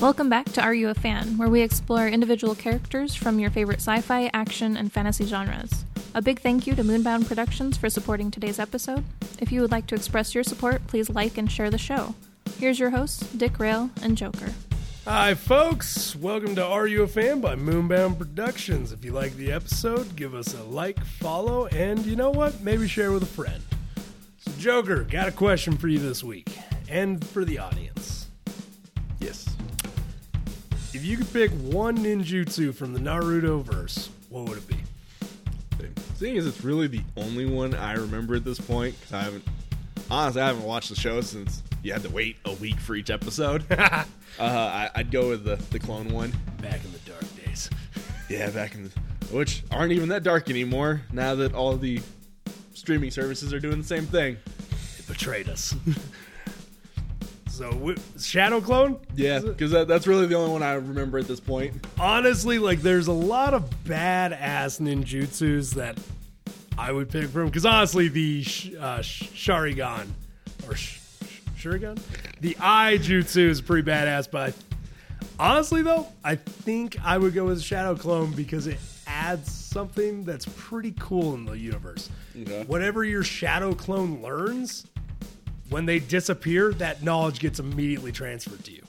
Welcome back to Are You a Fan, where we explore individual characters from your favorite sci fi, action, and fantasy genres. A big thank you to Moonbound Productions for supporting today's episode. If you would like to express your support, please like and share the show. Here's your hosts, Dick Rail and Joker. Hi, folks. Welcome to Are You a Fan by Moonbound Productions. If you like the episode, give us a like, follow, and you know what? Maybe share with a friend. So, Joker, got a question for you this week and for the audience. If you could pick one ninjutsu from the Naruto verse, what would it be? Seeing as it's really the only one I remember at this point, because I haven't, honestly, I haven't watched the show since you had to wait a week for each episode. uh, I, I'd go with the, the clone one. Back in the dark days. Yeah, back in the, which aren't even that dark anymore now that all the streaming services are doing the same thing. It betrayed us. so, Shadow Clone? Yeah, because that, that's really the only one I remember at this point. honestly, like there's a lot of badass ninjutsus that I would pick from. Because honestly, the sh- uh, sh- Sharingan or sh- sh- Shurigan, the Eye Jutsu is pretty badass. But honestly, though, I think I would go with Shadow Clone because it adds something that's pretty cool in the universe. Okay. Whatever your Shadow Clone learns, when they disappear, that knowledge gets immediately transferred to you.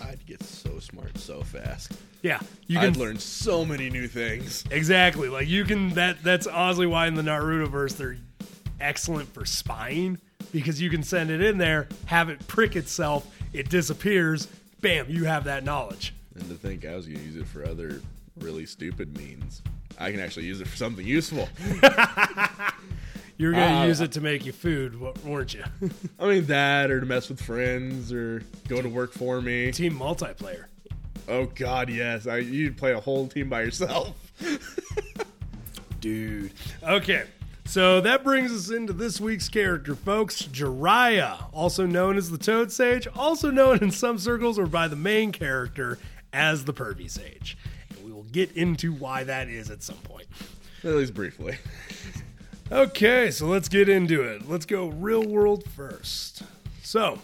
I'd get so smart so fast. Yeah, you can I'd learn so many new things. Exactly. Like you can that that's honestly why in the Naruto verse they're excellent for spying because you can send it in there, have it prick itself, it disappears, bam, you have that knowledge. And to think I was going to use it for other really stupid means. I can actually use it for something useful. You're going to Uh, use it to make you food, weren't you? I mean, that or to mess with friends or go to work for me. Team multiplayer. Oh, God, yes. I, you'd play a whole team by yourself. Dude. Okay. So that brings us into this week's character, folks. Jiraiya, also known as the Toad Sage, also known in some circles or by the main character as the Pervy Sage. And we will get into why that is at some point. At least briefly. Okay, so let's get into it. Let's go real world first. So,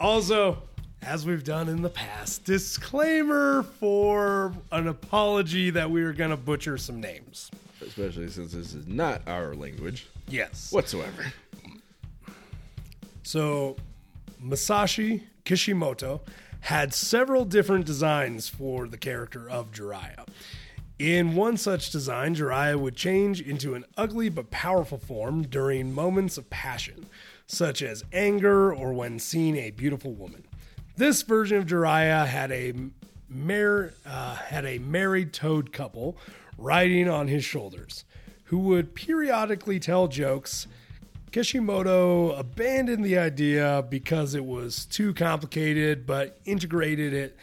also, as we've done in the past, disclaimer for an apology that we are going to butcher some names. Especially since this is not our language Yes. whatsoever. So, Masashi Kishimoto had several different designs for the character of Jiraiya. In one such design, Jiraiya would change into an ugly but powerful form during moments of passion, such as anger or when seeing a beautiful woman. This version of Jiraiya had a mar- uh, had a married toad couple riding on his shoulders, who would periodically tell jokes Kishimoto abandoned the idea because it was too complicated, but integrated it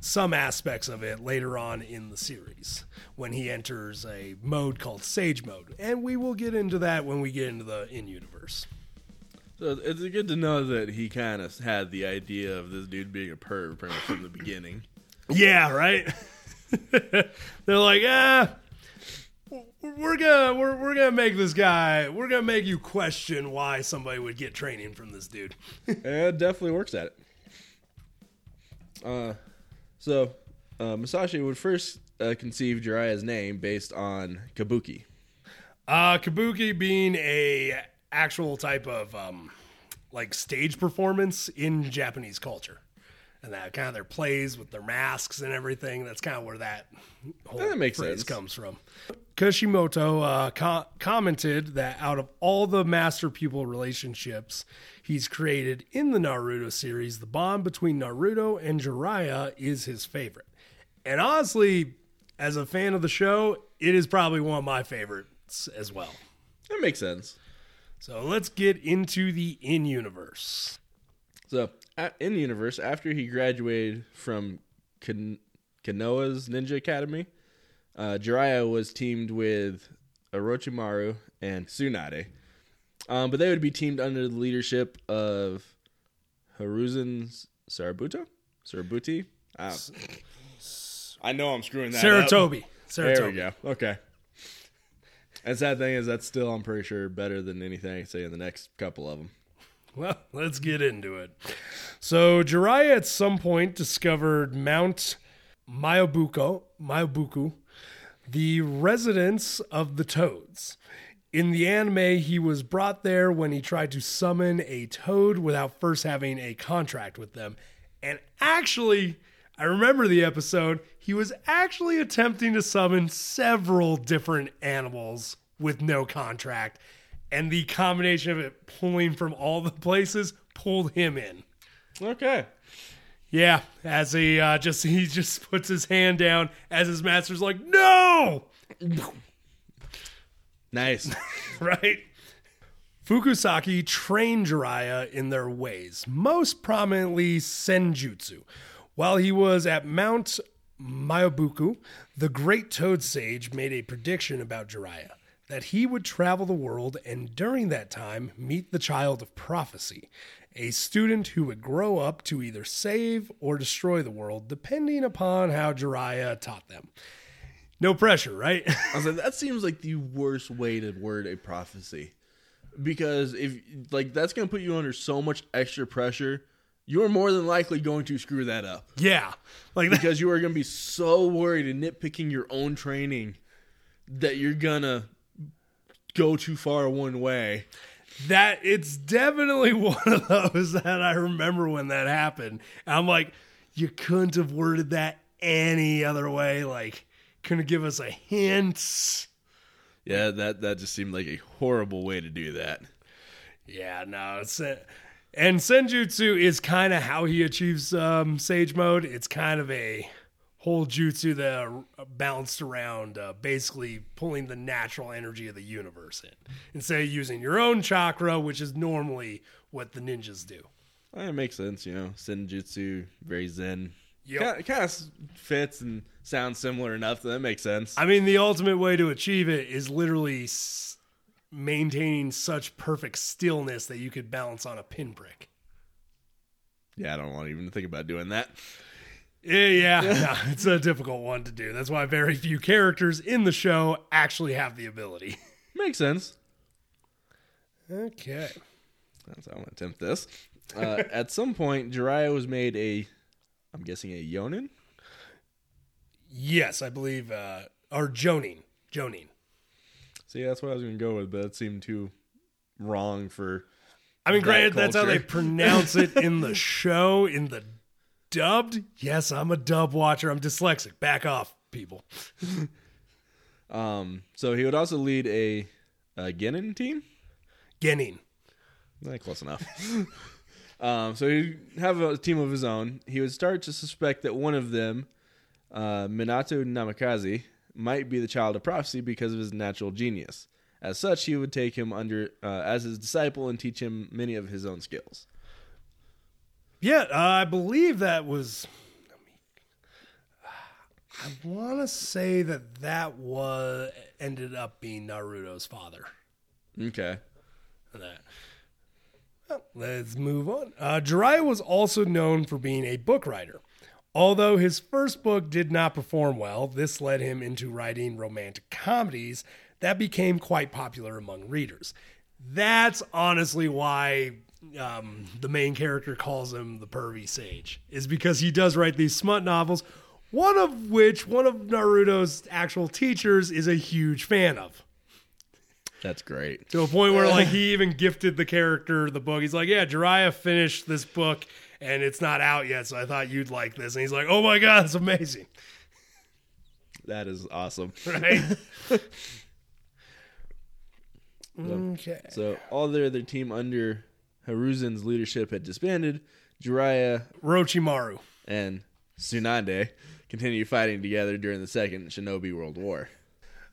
some aspects of it later on in the series when he enters a mode called Sage Mode, and we will get into that when we get into the in universe. So it's good to know that he kind of had the idea of this dude being a perv pretty much from the beginning. Yeah, right. They're like, ah, we're gonna we're, we're gonna make this guy we're gonna make you question why somebody would get training from this dude. it definitely works at it. Uh, so uh, Masashi would first uh, conceive Jiraiya's name based on Kabuki. Uh, kabuki being a actual type of um, like stage performance in Japanese culture, and that kind of their plays with their masks and everything. That's kind of where that whole That makes phrase sense. comes from. Kishimoto uh, co- commented that out of all the master pupil relationships he's created in the Naruto series, the bond between Naruto and Jiraiya is his favorite. And honestly, as a fan of the show, it is probably one of my favorites as well. That makes sense. So let's get into the in universe. So in universe, after he graduated from Kan- Kanoa's Ninja Academy, uh, Jiraiya was teamed with Orochimaru and Tsunade. Um, but they would be teamed under the leadership of Hiruzen Sarabuto? Sarabuti? I, know I'm screwing that up. Saratobi. There we go. Okay. And sad thing is, that's still, I'm pretty sure, better than anything I say in the next couple of them. Well, let's get into it. So Jiraiya at some point discovered Mount Mayobuko, Mayobuku, the residence of the toads. In the anime, he was brought there when he tried to summon a toad without first having a contract with them. And actually, I remember the episode, he was actually attempting to summon several different animals with no contract. And the combination of it pulling from all the places pulled him in. Okay. Yeah, as he uh, just he just puts his hand down as his master's like, no, Nice. right? Fukusaki trained Jiraiya in their ways, most prominently Senjutsu. While he was at Mount Mayobuku, the great toad sage made a prediction about Jiraiya that he would travel the world and during that time meet the child of prophecy, a student who would grow up to either save or destroy the world, depending upon how Jiraiya taught them. No pressure, right? I was like, that seems like the worst way to word a prophecy. Because if like that's gonna put you under so much extra pressure, you're more than likely going to screw that up. yeah. Like that. Because you are gonna be so worried and nitpicking your own training that you're gonna go too far one way. that it's definitely one of those that I remember when that happened. I'm like, you couldn't have worded that any other way. Like, couldn't give us a hint. Yeah, that that just seemed like a horrible way to do that. Yeah, no, it's uh, and Senjutsu is kind of how he achieves um, Sage mode. It's kind of a whole jutsu that are balanced around uh, basically pulling the natural energy of the universe in instead of using your own chakra, which is normally what the ninjas do. It makes sense, you know. Senjutsu, very zen. Yep. It kind of fits and sounds similar enough that that makes sense. I mean, the ultimate way to achieve it is literally s- maintaining such perfect stillness that you could balance on a pinprick. yeah, I don't want to even to think about doing that. Yeah, yeah, yeah, it's a difficult one to do. That's why very few characters in the show actually have the ability. Makes sense. Okay. That's how I'm gonna attempt this. Uh, at some point, Jiraiya was made a, I'm guessing a Yonin. Yes, I believe, uh, or Jonin. Jonin. See, that's what I was gonna go with, but it seemed too wrong for. I mean, That granted, that's how they pronounce it in the show, in the dubbed. Yes, I'm a dub watcher. I'm dyslexic. Back off, people. Um, so he would also lead a, a Genin team. Genin. Eh, close enough. um, so he'd have a team of his own. He would start to suspect that one of them, uh, Minato Namikaze, might be the child of prophecy because of his natural genius. As such, he would take him under uh, as his disciple and teach him many of his own skills. Yeah, uh, I believe that was. I want to say that that was ended up being Naruto's father. Okay. That. Well, let's move on. Uh, Jiraiya was also known for being a book writer. Although his first book did not perform well, this led him into writing romantic comedies that became quite popular among readers. That's honestly why um, the main character calls him the pervy sage, is because he does write these smut novels, one of which one of Naruto's actual teachers is a huge fan of That's great. to a point where like he even gifted the character the book. He's like, "Yeah, Jiraiya finished this book and it's not out yet, so I thought you'd like this." And he's like, "Oh my god, it's amazing!" That is awesome. Right? okay. So all the other team under Haruzen's leadership had disbanded. Jiraiya Orochimaru. and Tsunade continue fighting together during the Second Shinobi World War.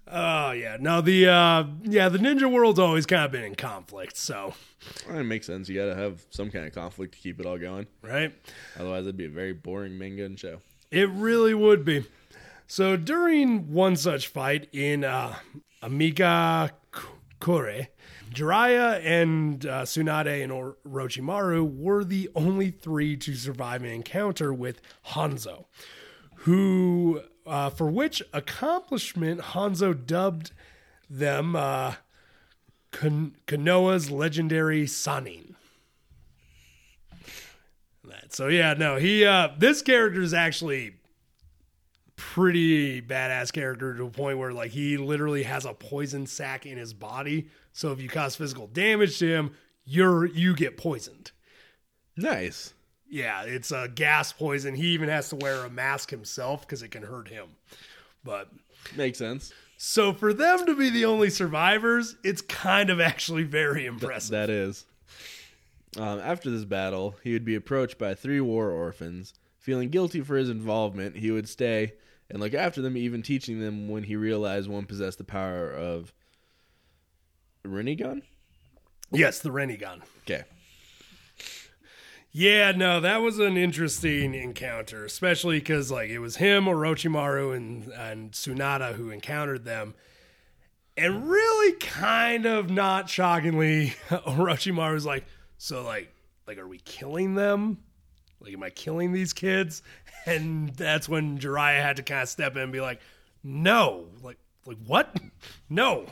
Oh yeah, no the uh, yeah the ninja world's always kind of been in conflict, so Well, it makes sense. You got to have some kind of conflict to keep it all going. right. Otherwise, it'd be a very boring manga and show. It really would be. So during one such fight in uh, Amiga Kure, Jiraiya and uh, Tsunade and Or- Orochimaru were the only three to survive an encounter with Hanzo, who, uh, for which accomplishment Hanzo dubbed them uh, legendary Sannin. So yeah, no, he uh this character is actually pretty badass character to a point where like he literally has a poison sac in his body. So if you cause physical damage to him, you're you get poisoned. Nice. Yeah, it's a gas poison. He even has to wear a mask himself because it can hurt him. But Makes sense. so for them to be the only survivors, it's kind of actually very impressive. That is. Um, after this battle, he would be approached by three war orphans. Feeling guilty for his involvement, he would stay and look after them, even teaching them when he realized one possessed the power of Rinnegan. yes, the Renigon. Okay. Yeah, no, that was an interesting encounter, especially because like it was him, Orochimaru, and and Tsunade who encountered them, and really, kind of not shockingly, Orochimaru was like, "So like, like, are we killing them? Like, am I killing these kids?" And that's when Jiraiya had to kind of step in and be like, "No, like, like what? No."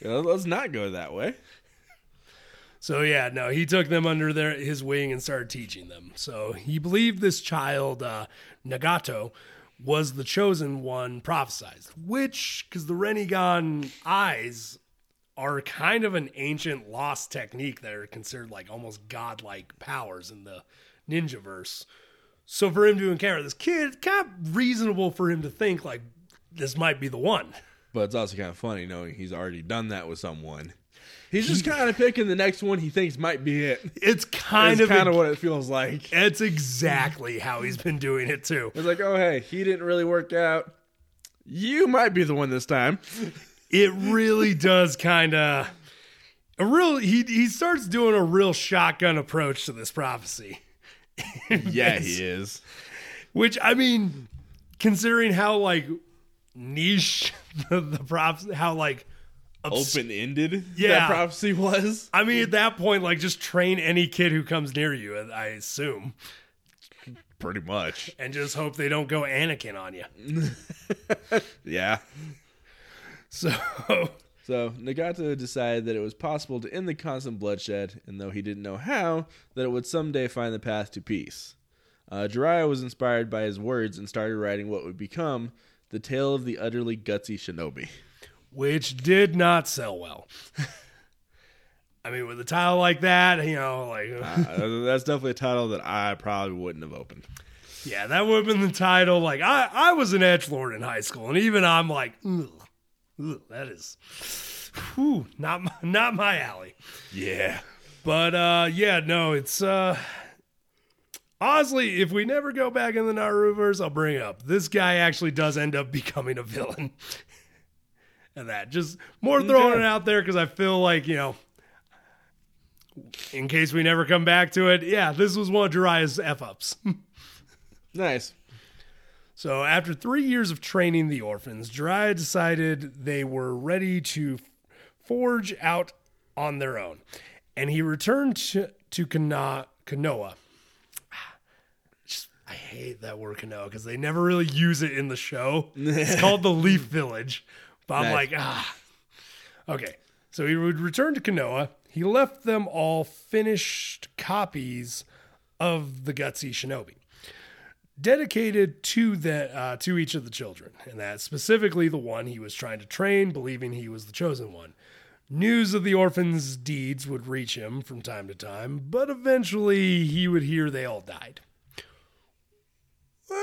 Yeah, let's not go that way. So yeah, no, he took them under their his wing and started teaching them. So he believed this child uh, Nagato was the chosen one prophesized, which because the Renigan eyes are kind of an ancient lost technique that are considered like almost godlike powers in the ninja verse. So for him to encounter this kid, it's kind of reasonable for him to think like this might be the one. But it's also kind of funny knowing he's already done that with someone. He's just kind of picking the next one he thinks might be it. It's kind It's of kind of what it feels like. It's exactly how he's been doing it too. It's like, oh hey, he didn't really work out. You might be the one this time. It really does kind of a real. He he starts doing a real shotgun approach to this prophecy, Yeah, he is. which I mean, considering how like niche the, the props, how like obs- Open ended. Yeah. that prophecy was. I mean, at that point, like just train any kid who comes near you. I assume, Pretty much. and just hope they don't go Anakin on you. Yeah. So So Nagato decided that it was possible to end the constant bloodshed, and though he didn't know how, that it would someday find the path to peace. Uh, Jiraiya was inspired by his words and started writing what would become the tale of the utterly gutsy shinobi. which did not sell well. I mean, with a title like that, you know, like Uh, that's definitely a title that I probably wouldn't have opened. yeah, that would have been the title. Like I, I was an edge lord in high school, and even I'm like, ugh, ugh, that is, whew, not my, not my alley. Yeah. But uh, yeah, no, it's uh, honestly, if we never go back in the Narutoverse, I'll bring up. This guy actually does end up becoming a villain, and that just more throwing Okay. it out there because I feel like you know, in case we never come back to it, yeah, this was one of Jiraiya's f ups. Nice. So, after three years of training the orphans, Jiraiya decided they were ready to forge out on their own. And he returned to, to Kana, Kanoa. Just, I hate that word Kanoa because they never really use it in the show. It's called the Leaf Village. But I'm like, ah. Okay. So he would return to Kanoa. He left them all finished copies of the Gutsy Shinobi dedicated to the uh, to each of the children, and that specifically the one he was trying to train, believing he was the chosen one. News of the orphans' deeds would reach him from time to time, but eventually he would hear they all died. Uh,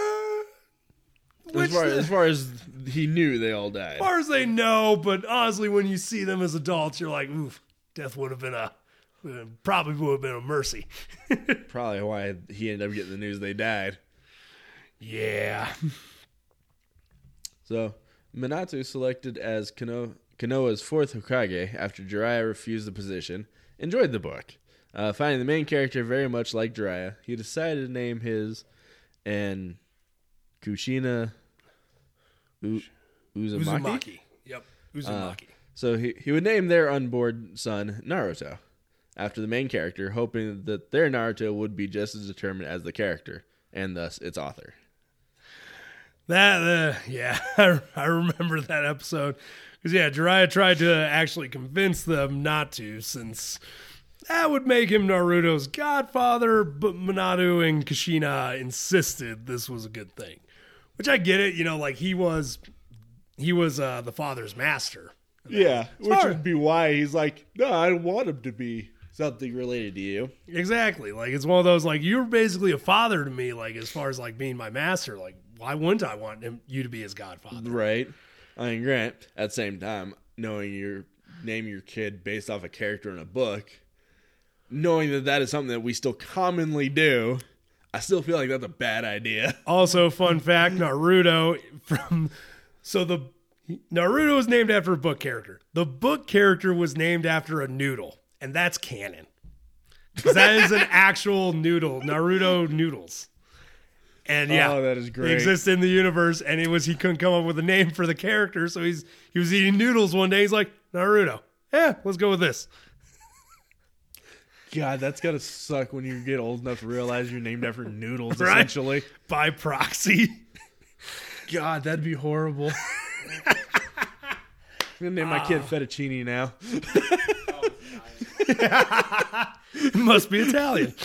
As far, the- as far as he knew, they all died. as far as they know, but honestly, when you see them as adults, you're like, oof, death would have been a probably would have been a mercy. Probably why he ended up getting the news they died. Yeah. So, Minato selected as Kano- Konoha's fourth Hokage after Jiraiya refused the position, enjoyed the book. Uh, finding the main character very much like Jiraiya, he decided to name his and Kushina U- Uzumaki. Uzumaki. Yep. Uzumaki. So he, he would name their unborn son Naruto after the main character, hoping that their Naruto would be just as determined as the character, and thus its author. That uh, yeah, I, I remember that episode because yeah, Jiraiya tried to actually convince them not to, since that would make him Naruto's godfather, but Minato and Kushina insisted this was a good thing. Which I get it, you know, like he was he was uh, the father's master. Yeah, which would be why he's like, no, I want him to be something related to you. Exactly. Like it's one of those like you're basically a father to me, like as far as like being my master. Like why wouldn't I want him you to be his godfather? Right. I mean, Grant, at the same time, knowing your name your kid based off a character in a book, knowing that that is something that we still commonly do, I still feel like that's a bad idea. Also, fun fact: Naruto from so the Naruto was named after a book character. The book character was named after a noodle, and that's canon. 'Cause that is an actual noodle, Naruto noodles. And yeah, Oh, that is great. It exists in the universe, and it was he couldn't come up with a name for the character, so he's he was eating noodles one day. He's like Naruto. Yeah, let's go with this. God, that's gotta suck when you get old enough to realize you're named after noodles, Right. essentially. By proxy. God, that'd be horrible. I'm gonna name my kid ah. fettuccine now. Must be Italian.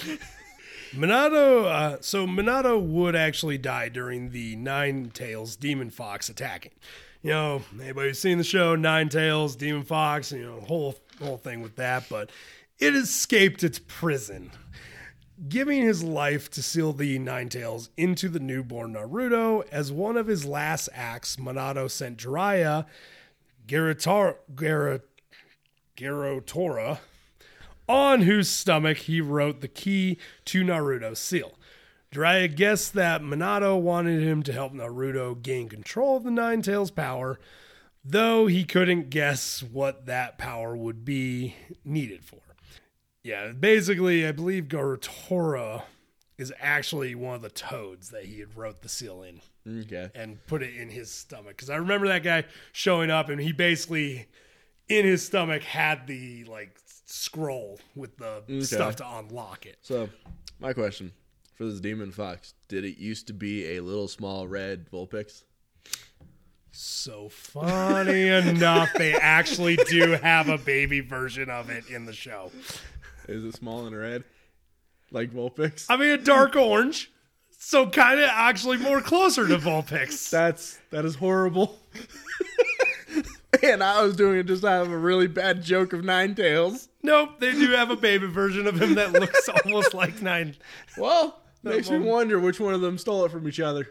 Minato, uh, so Minato would actually die during the Nine Tails Demon Fox attacking. You know, anybody who's seen the show Nine Tails Demon Fox, you know, whole whole thing with that, but it escaped its prison, giving his life to seal the Nine Tails into the newborn Naruto. As one of his last acts, Minato sent Jiraiya, Garator, Gar- Garotora, on whose stomach he wrote the key to Naruto's seal. Jiraiya guessed that Minato wanted him to help Naruto gain control of the Nine Tails power, though he couldn't guess what that power would be needed for. Yeah, basically, I believe Garutora is actually one of the toads that he had wrote the seal in Okay. and put it in his stomach. Because I remember that guy showing up and he basically in his stomach had the like scroll with the stuff to unlock it. So, my question for this demon fox: Did it used to be a little small red Vulpix? So funny enough, they actually do have a baby version of it in the show. Is it small and red, like Vulpix? I mean, a dark orange. So kind of actually more closer to Vulpix. That's that is horrible. and I was doing it just out of a really bad joke of Nine Tails. Nope, they do have a baby version of him that looks almost like Nine. Well, makes me wonder which one of them stole it from each other.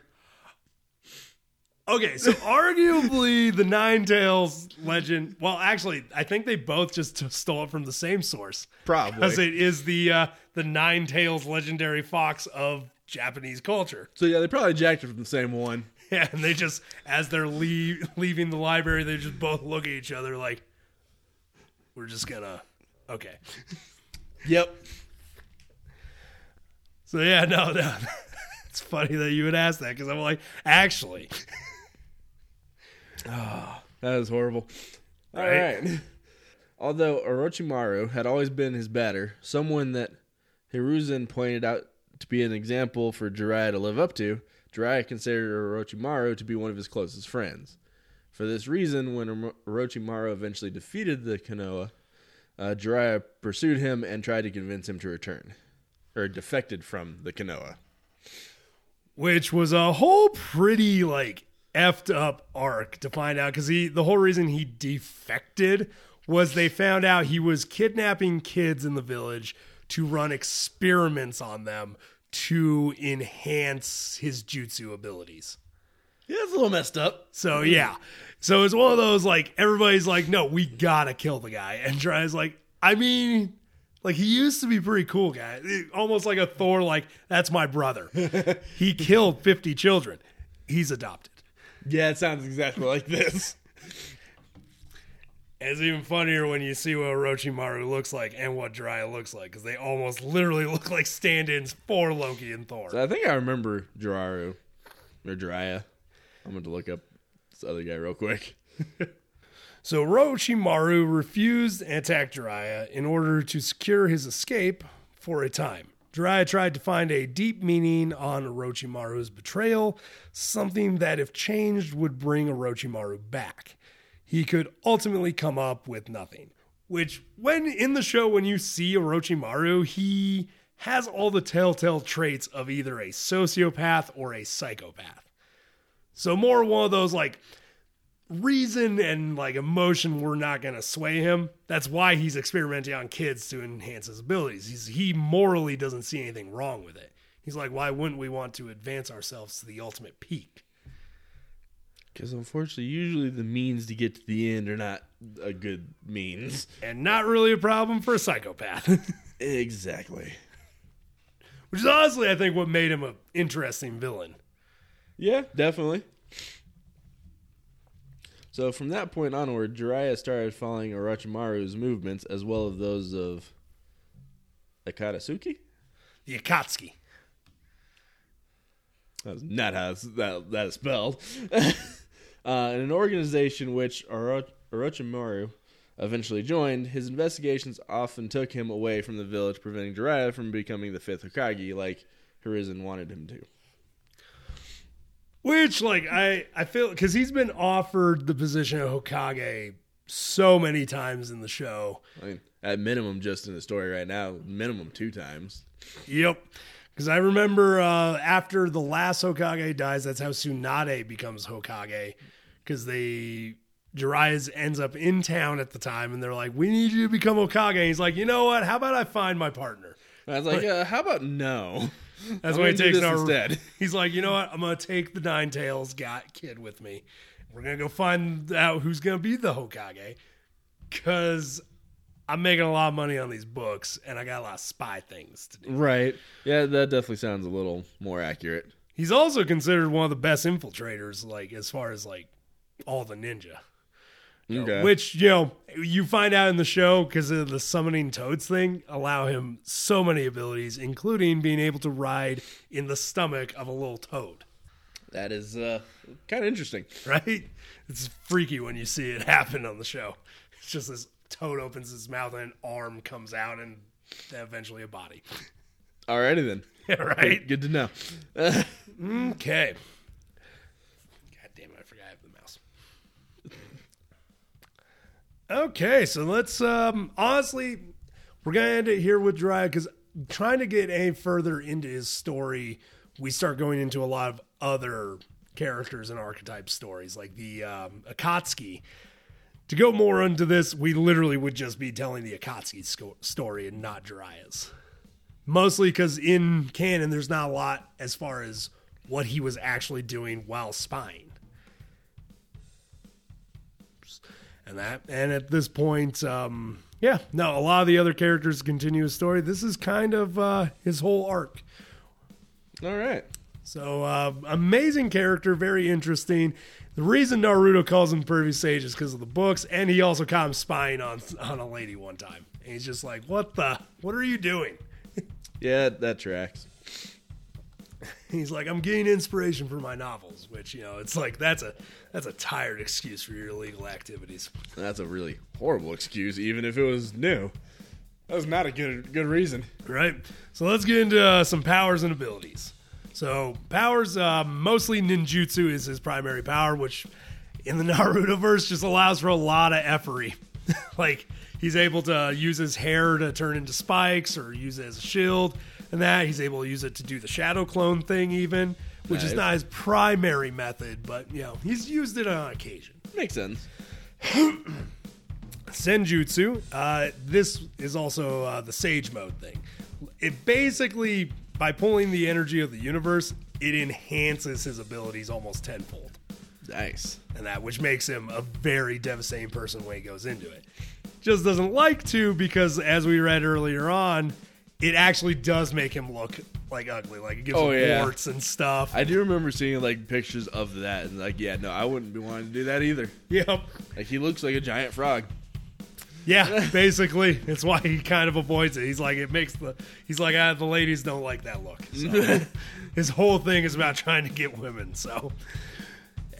Okay, so arguably the Nine Tails legend. Well, actually, I think they both just stole it from the same source. Probably. because it is the uh, the Nine Tails legendary fox of Japanese culture. So yeah, they probably jacked it from the same one. Yeah, and they just as they're leave, leaving the library, they just both look at each other like, "We're just gonna." Okay. Yep. So yeah, no, no. It's funny that you would ask that because I'm like, actually, oh, That is horrible. All Right? right. Although Orochimaru had always been his batter, someone that Hiruzen pointed out to be an example for Jiraiya to live up to, Jiraiya considered Orochimaru to be one of his closest friends. For this reason, when Oro- Orochimaru eventually defeated the Konoha, uh, Jiraiya pursued him and tried to convince him to return, or defected from the Konoha. which was a whole pretty like effed up arc to find out because he the whole reason he defected was they found out he was kidnapping kids in the village to run experiments on them to enhance his jutsu abilities. Yeah, it's a little messed up. So yeah. So it's one of those like everybody's like, no, we gotta kill the guy. And Dry's like, I mean, like he used to be pretty cool guy. Almost like a Thor, like, that's my brother. he killed 50 children. He's adopted. Yeah, it sounds exactly like this. It's even funnier when you see what Orochimaru looks like and what Jiraiya looks like, because they almost literally look like stand-ins for Loki and Thor. So I think I remember Jiraru or Jiraiya. I'm going to look up this other guy real quick. So Orochimaru refused and attacked Jiraiya in order to secure his escape for a time. Jiraiya tried to find a deep meaning on Orochimaru's betrayal, something that if changed would bring Orochimaru back. He could ultimately come up with nothing, Which, when in the show, when you see Orochimaru, he has all the telltale traits of either a sociopath or a psychopath. So, more one of those like reason and like emotion were not going to sway him. That's why he's experimenting on kids to enhance his abilities. He's, he morally doesn't see anything wrong with it. He's like, why wouldn't we want to advance ourselves to the ultimate peak? Because unfortunately, usually the means to get to the end are not a good means. And not really a problem for a psychopath. exactly. Which is honestly, I think, what made him an interesting villain. Yeah, definitely. So from that point onward, Jiraiya started following Orochimaru's movements as well as those of Akatsuki. The Akatsuki. That's not how that that is spelled. uh, an organization which Oro- Orochimaru eventually joined, his investigations often took him away from the village, preventing Jiraiya from becoming the fifth Hokage like Hiruzen wanted him to. Which, like, I I feel because he's been offered the position of Hokage so many times in the show. I mean, at minimum, just in the story right now, minimum two times. Yep. Because I remember uh, after the last Hokage dies, that's how Tsunade becomes Hokage. Because they Jiraiya ends up in town at the time, and they're like, "We need you to become Hokage." And he's like, "You know what? How about I find my partner?" I was like, uh, "How about no?" That's why he takes our, instead. He's like, "You know what? I'm gonna take the Nine Tails got kid with me. We're gonna go find out who's gonna be the Hokage." Because I'm making a lot of money on these books, and I got a lot of spy things to do. Right. Yeah, that definitely sounds a little more accurate. He's also considered one of the best infiltrators, like as far as like all the ninja. Okay. which you know you find out in the show because of the summoning toads thing allow him so many abilities, including being able to ride in the stomach of a little toad. That is uh, kind of interesting. Right? It's freaky when you see it happen on the show. It's just this toad opens his mouth and an arm comes out, and eventually a body. Alrighty then. Yeah, right. Good to know. Okay. God damn it, I forgot I have the mouse. Okay, so let's um honestly we're gonna end it here with Dry because trying to get any further into his story, we start going into a lot of other characters and archetype stories, like the um, Akatsuki. To go more into this, we literally would just be telling the Akatsuki sco- story and not Jiraiya's. Mostly because in canon, there's not a lot as far as what he was actually doing while spying. And that, and at this point, um, yeah, no, a lot of the other characters continue his story. This is kind of uh, his whole arc. All right. So uh, amazing character, very interesting. The reason Naruto calls him Pervy Sage is because of the books, and he also caught him spying on on a lady one time. And he's just like, "What the? What are you doing?" Yeah, that tracks. He's like, "I'm getting inspiration for my novels," which you know, it's like that's a that's a tired excuse for your illegal activities, That's a really horrible excuse, even if it was new. That was not a good good reason. right? So let's get into uh, some powers and abilities. So powers, uh, mostly ninjutsu is his primary power, which in the Naruto verse just allows for a lot of effery. like he's able to use his hair to turn into spikes, or use it as a shield, and that he's able to use it to do the shadow clone thing, even, which is not his primary method, but you know he's used it on occasion. Makes sense. Senjutsu. Uh, this is also uh, the Sage mode thing. It basically, by pulling the energy of the universe, it enhances his abilities almost tenfold, Nice. and that which makes him a very devastating person when he goes into it. Just doesn't like to because, as we read earlier on, it actually does make him look like ugly. Like it gives Oh, him yeah. warts and stuff. I do remember seeing like pictures of that, and like, yeah, no, I wouldn't be wanting to do that either. yep. Like, he looks like a giant frog. Yeah, basically, it's why he kind of avoids it. He's like, it makes the. He's like, ah, the ladies don't like that look. So his whole thing is about trying to get women. So,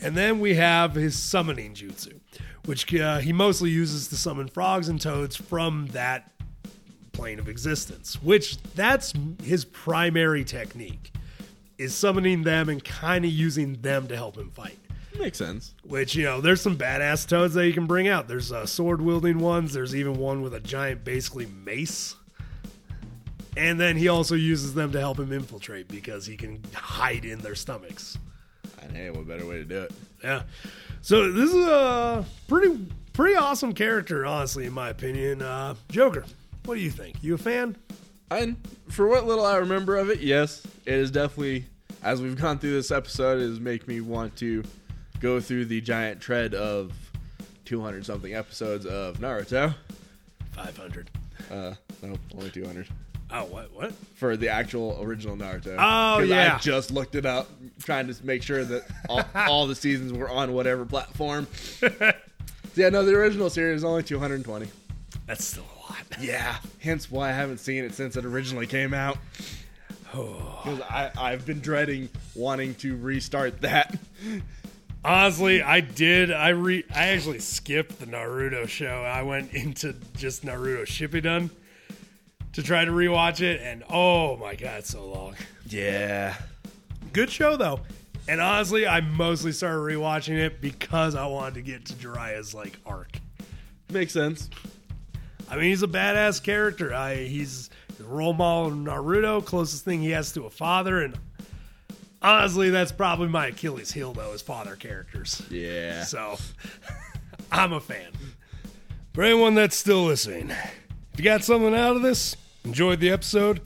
and then we have his summoning jutsu, which uh, he mostly uses to summon frogs and toads from that plane of existence. Which that's his primary technique, is summoning them and kind of using them to help him fight. Makes sense. Which you know, there's some badass toads that you can bring out. There's uh, sword wielding ones. There's even one with a giant, basically mace. And then he also uses them to help him infiltrate because he can hide in their stomachs. And hey, what better way to do it? Yeah. So this is a pretty pretty awesome character, honestly, in my opinion. Uh, Joker, what do you think? You a fan? And for what little I remember of it, yes, it is definitely as we've gone through this episode, it has make me want to go through the giant tread of 200 something episodes of Naruto. Five hundred. Uh, no, only 200 Oh, what? What? for the actual original Naruto. Oh, yeah. I just looked it up, trying to make sure that all, all the seasons were on whatever platform. yeah, no, the original series is only 220. That's still lot. Yeah, hence why I haven't seen it since it originally came out. Because I, I've been dreading wanting to restart that. Honestly, I did. I re. I actually skipped the Naruto show. I went into just Naruto Shippuden to try to rewatch it, and oh my god, it's so long. Yeah. Good show though. And honestly, I mostly started rewatching it because I wanted to get to Jiraiya's like arc. Makes sense. I mean, he's a badass character. I, he's the role model Naruto, closest thing he has to a father, and honestly, that's probably my Achilles heel though, is father characters. Yeah. So I'm a fan. For anyone that's still listening, if you got something out of this, enjoyed the episode,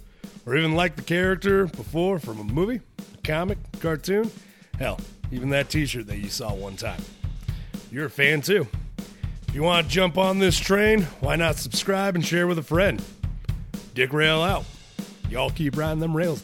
or even liked the character before from a movie, comic, cartoon, hell, even that t shirt that you saw one time, you're a fan too. You want to jump on this train, why not subscribe and share with a friend? Dick Rail out. Y'all keep riding them rails.